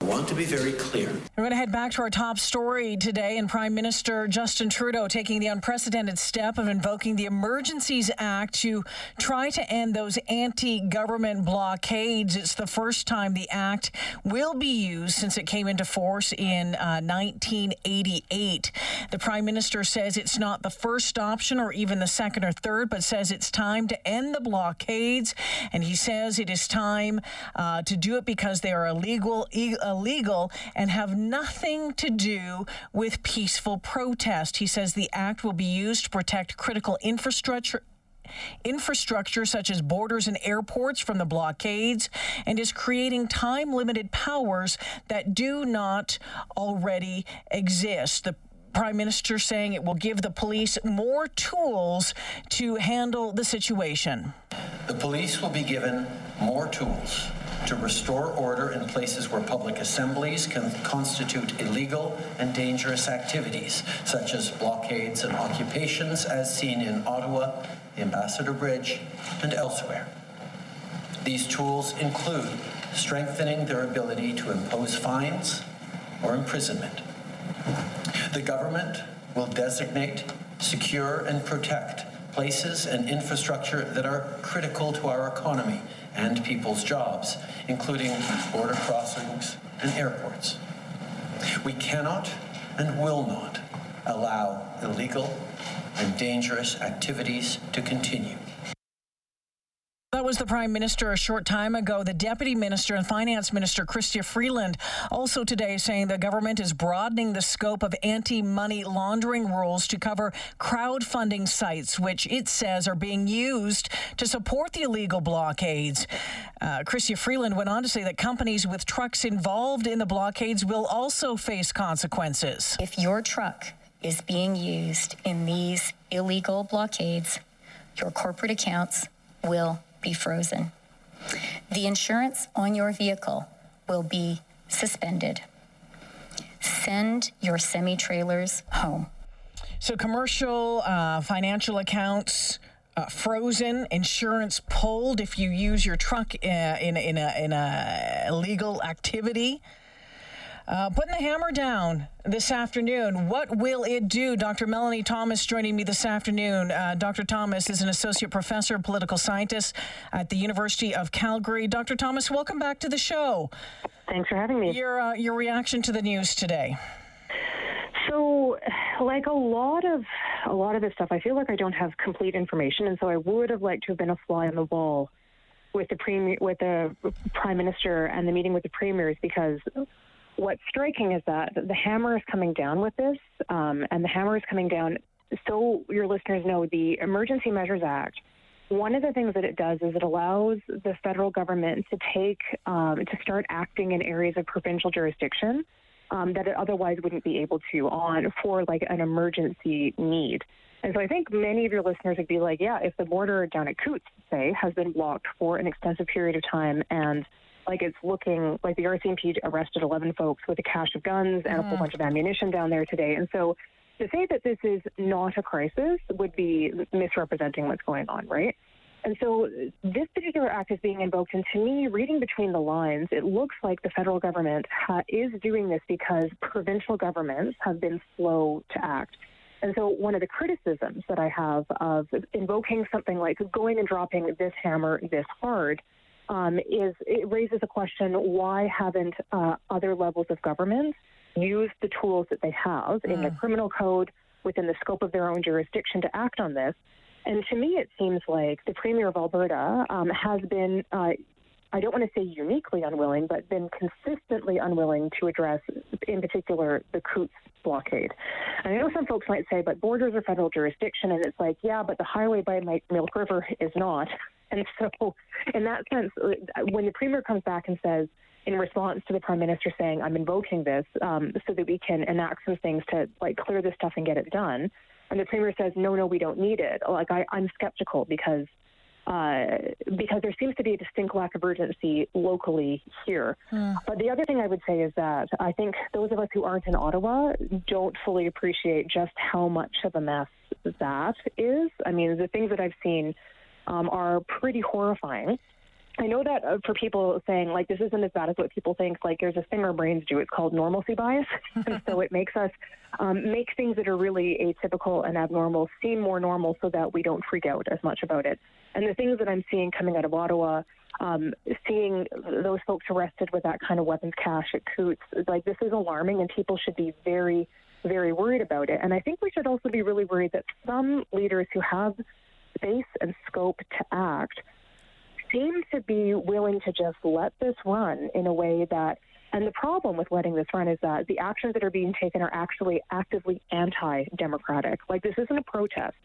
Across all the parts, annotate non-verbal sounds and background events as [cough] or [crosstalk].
I want to be very clear. We're going to head back to our top story today, and Prime Minister Justin Trudeau taking the unprecedented step of invoking the Emergencies Act to try to end those anti government blockades. It's the first time the act will be used since it came into force in uh, 1988. The Prime Minister says it's not the first option or even the second or third, but says it's time to end the blockades. And he says it is time uh, to do it because they are illegal. illegal illegal and have nothing to do with peaceful protest. He says the act will be used to protect critical infrastructure infrastructure such as borders and airports from the blockades and is creating time limited powers that do not already exist. The Prime Minister saying it will give the police more tools to handle the situation. The police will be given more tools to restore order in places where public assemblies can constitute illegal and dangerous activities, such as blockades and occupations, as seen in Ottawa, the Ambassador Bridge, and elsewhere. These tools include strengthening their ability to impose fines or imprisonment. The government will designate, secure, and protect places and infrastructure that are critical to our economy and people's jobs, including border crossings and airports. We cannot and will not allow illegal and dangerous activities to continue. Was the Prime Minister a short time ago. The Deputy Minister and Finance Minister, Chrystia Freeland, also today saying the government is broadening the scope of anti money laundering rules to cover crowdfunding sites, which it says are being used to support the illegal blockades. Uh, Chrystia Freeland went on to say that companies with trucks involved in the blockades will also face consequences. If your truck is being used in these illegal blockades, your corporate accounts will be frozen. The insurance on your vehicle will be suspended. Send your semi trailers home. So, commercial, uh, financial accounts. Uh, frozen, insurance pulled if you use your truck uh, in, in, a, in a illegal activity. Uh, putting the hammer down this afternoon. What will it do? Dr. Melanie Thomas joining me this afternoon. Uh, Dr. Thomas is an associate professor of political scientist at the University of Calgary. Dr. Thomas, welcome back to the show. Thanks for having me. Your uh, your reaction to the news today. So, like a lot of a lot of this stuff, I feel like I don't have complete information, and so I would have liked to have been a fly on the wall with the premier, with the prime minister, and the meeting with the premiers because what's striking is that the hammer is coming down with this, um, and the hammer is coming down. So your listeners know the Emergency Measures Act. One of the things that it does is it allows the federal government to take um, to start acting in areas of provincial jurisdiction um, that it otherwise wouldn't be able to on for like an emergency need. And so I think many of your listeners would be like, yeah, if the border down at Coutts, say, has been blocked for an extensive period of time and like it's looking like the RCMP arrested 11 folks with a cache of guns and a whole mm. bunch of ammunition down there today. And so to say that this is not a crisis would be misrepresenting what's going on, right? And so this particular act is being invoked, and to me, reading between the lines, it looks like the federal government ha- is doing this because provincial governments have been slow to act. And so, one of the criticisms that I have of invoking something like going and dropping this hammer this hard um, is it raises a question: Why haven't uh, other levels of government used the tools that they have in the mm. criminal code within the scope of their own jurisdiction to act on this? And to me, it seems like the Premier of Alberta um, has been, uh, I don't want to say uniquely unwilling, but been consistently unwilling to address, in particular, the Coutts blockade. And I know some folks might say, but borders are federal jurisdiction, and it's like, yeah, but the highway by Milk River is not. And so, in that sense, when the premier comes back and says, in response to the prime minister saying, "I'm invoking this um, so that we can enact some things to like clear this stuff and get it done," and the premier says, "No, no, we don't need it," like I, I'm skeptical because uh, because there seems to be a distinct lack of urgency locally here. Mm. But the other thing I would say is that I think those of us who aren't in Ottawa don't fully appreciate just how much of a mess that is. I mean, the things that I've seen um, are pretty horrifying. I know that uh, for people saying like this isn't as bad as what people think, like there's a thing our brains do. It's called normalcy bias, [laughs] and so it makes us um, make things that are really atypical and abnormal seem more normal, so that we don't freak out as much about it. And the things that I'm seeing coming out of Ottawa, um, seeing those folks arrested with that kind of weapons cache at Coutts, like this is alarming, and people should be very, very worried about it. And I think we should also be really worried that some leaders who have space and scope to act seem to be willing to just let this run in a way that and the problem with letting this run is that the actions that are being taken are actually actively anti-democratic. Like this isn't a protest.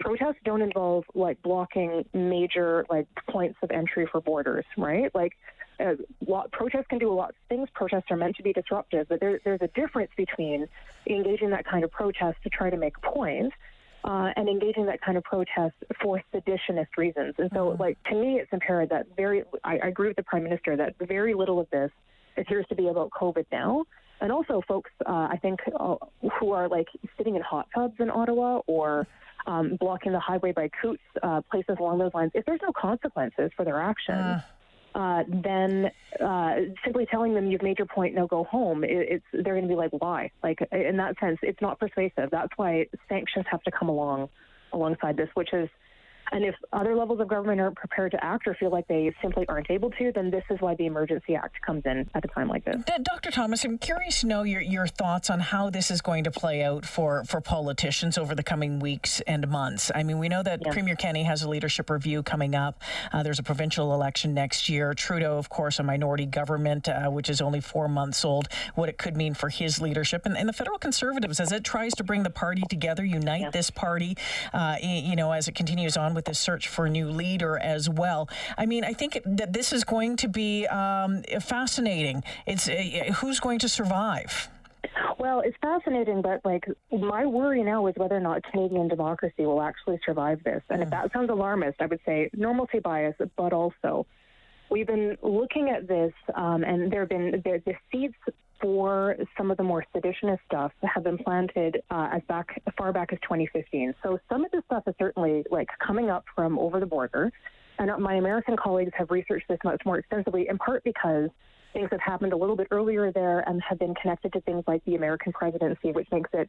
Protests don't involve like blocking major like points of entry for borders, right? Like uh, lot, protests can do a lot of things. Protests are meant to be disruptive, but there, there's a difference between engaging that kind of protest to try to make points uh, and engaging that kind of protest for seditionist reasons. And so, mm-hmm. like to me, it's imperative that very. I, I agree with the prime minister that very little of this appears to be about COVID now. And also, folks, uh, I think, uh, who are like sitting in hot tubs in Ottawa or um, blocking the highway by Coutts, uh, places along those lines. If there's no consequences for their actions, uh then uh, simply telling them you've made your point, now go home, it, it's they're going to be like, why? Like in that sense, it's not persuasive. That's why sanctions have to come along alongside this, which is and if other levels of government aren't prepared to act or feel like they simply aren't able to, then this is why the Emergency Act comes in at a time like this. Dr. Thomas, I'm curious to know your, your thoughts on how this is going to play out for, for politicians over the coming weeks and months. I mean, we know that yeah. Premier Kenney has a leadership review coming up. Uh, there's a provincial election next year. Trudeau, of course, a minority government, uh, which is only four months old, what it could mean for his leadership. And, and the federal Conservatives, as it tries to bring the party together, unite yeah. this party, uh, you know, as it continues on with this search for a new leader as well. I mean, I think that this is going to be um, fascinating. It's uh, who's going to survive. Well, it's fascinating, but like my worry now is whether or not Canadian democracy will actually survive this. And mm. if that sounds alarmist, I would say normalcy bias, but also we've been looking at this, um, and there have been the, the seeds for some of the more seditionist stuff have been planted uh, as back far back as 2015. So some of this stuff is certainly like coming up from over the border, and my American colleagues have researched this much more extensively, in part because things have happened a little bit earlier there and have been connected to things like the American presidency, which makes it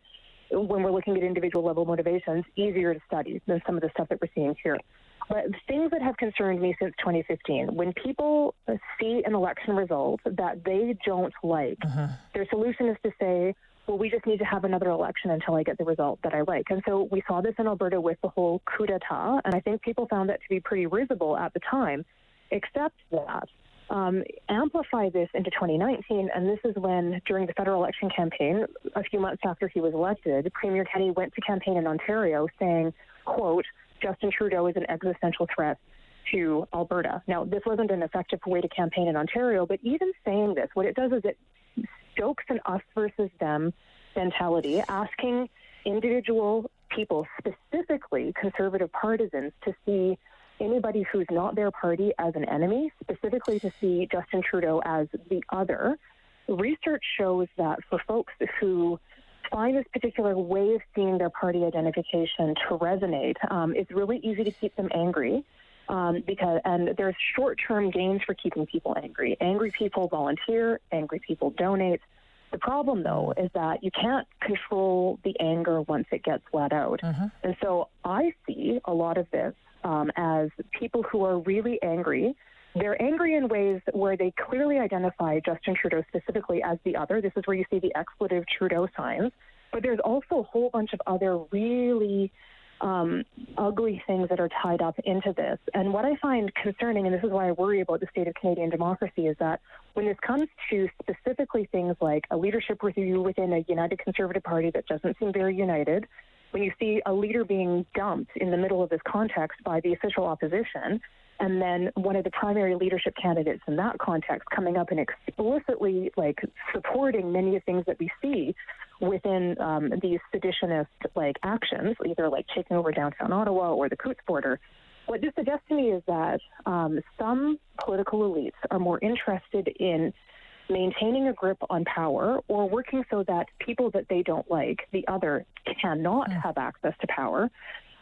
when we're looking at individual level motivations easier to study than some of the stuff that we're seeing here. But things that have concerned me since 2015, when people see an election result that they don't like, uh-huh. their solution is to say, well, we just need to have another election until I get the result that I like. And so we saw this in Alberta with the whole coup d'etat, and I think people found that to be pretty risible at the time, except that. Um, amplify this into 2019, and this is when, during the federal election campaign, a few months after he was elected, Premier Kenney went to campaign in Ontario saying, quote, Justin Trudeau is an existential threat to Alberta. Now, this wasn't an effective way to campaign in Ontario, but even saying this, what it does is it stokes an us versus them mentality, asking individual people, specifically conservative partisans, to see anybody who's not their party as an enemy, specifically to see Justin Trudeau as the other. Research shows that for folks who find this particular way of seeing their party identification to resonate, um, it's really easy to keep them angry. Um, because and there's short-term gains for keeping people angry. Angry people volunteer. Angry people donate. The problem, though, is that you can't control the anger once it gets let out. Mm-hmm. And so I see a lot of this um, as people who are really angry they're angry in ways where they clearly identify Justin Trudeau specifically as the other. This is where you see the expletive Trudeau signs. But there's also a whole bunch of other really um, ugly things that are tied up into this. And what I find concerning, and this is why I worry about the state of Canadian democracy, is that when this comes to specifically things like a leadership review within a United Conservative Party that doesn't seem very united, when you see a leader being dumped in the middle of this context by the official opposition, and then one of the primary leadership candidates in that context coming up and explicitly like supporting many of the things that we see within um, these seditionist like actions, either like taking over downtown Ottawa or the Coutts border. What this suggests to me is that um, some political elites are more interested in maintaining a grip on power or working so that people that they don't like, the other, cannot have access to power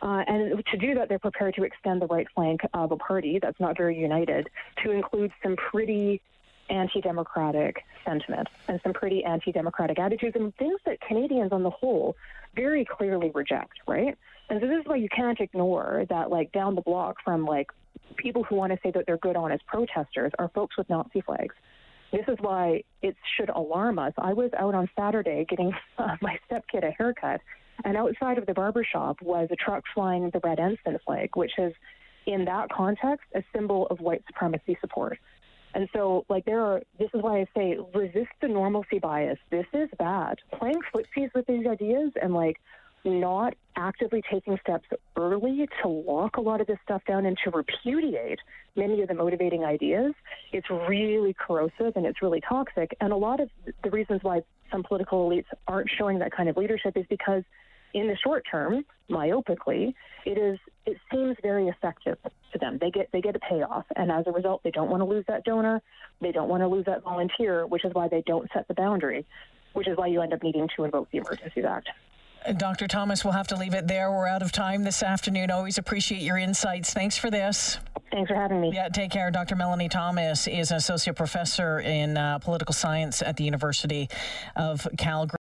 Uh, and to do that, they're prepared to extend the right flank of a party that's not very united to include some pretty anti democratic sentiment and some pretty anti democratic attitudes and things that Canadians on the whole very clearly reject, right? And so this is why you can't ignore that, like, down the block from, like, people who want to say that they're good, honest protesters are folks with Nazi flags. This is why it should alarm us. I was out on Saturday getting [laughs] my stepkid a haircut, and outside of the barber shop was a truck flying the red ensign flag, which is, in that context, a symbol of white supremacy support. And so, like, there are, this is why I say resist the normalcy bias. This is bad. Playing footsies with these ideas and, like, not actively taking steps early to lock a lot of this stuff down and to repudiate many of the motivating ideas, it's really corrosive and it's really toxic. And a lot of the reasons why some political elites aren't showing that kind of leadership is because in the short term, myopically, it is it seems very effective to them. They get they get a payoff, and as a result, they don't want to lose that donor, they don't want to lose that volunteer, which is why they don't set the boundary, which is why you end up needing to invoke the Emergencies Act. Dr. Thomas, we'll have to leave it there. We're out of time this afternoon. Always appreciate your insights. Thanks for this. Thanks for having me. Yeah, take care. Dr. Melanie Thomas is an associate professor in uh, political science at the University of Calgary.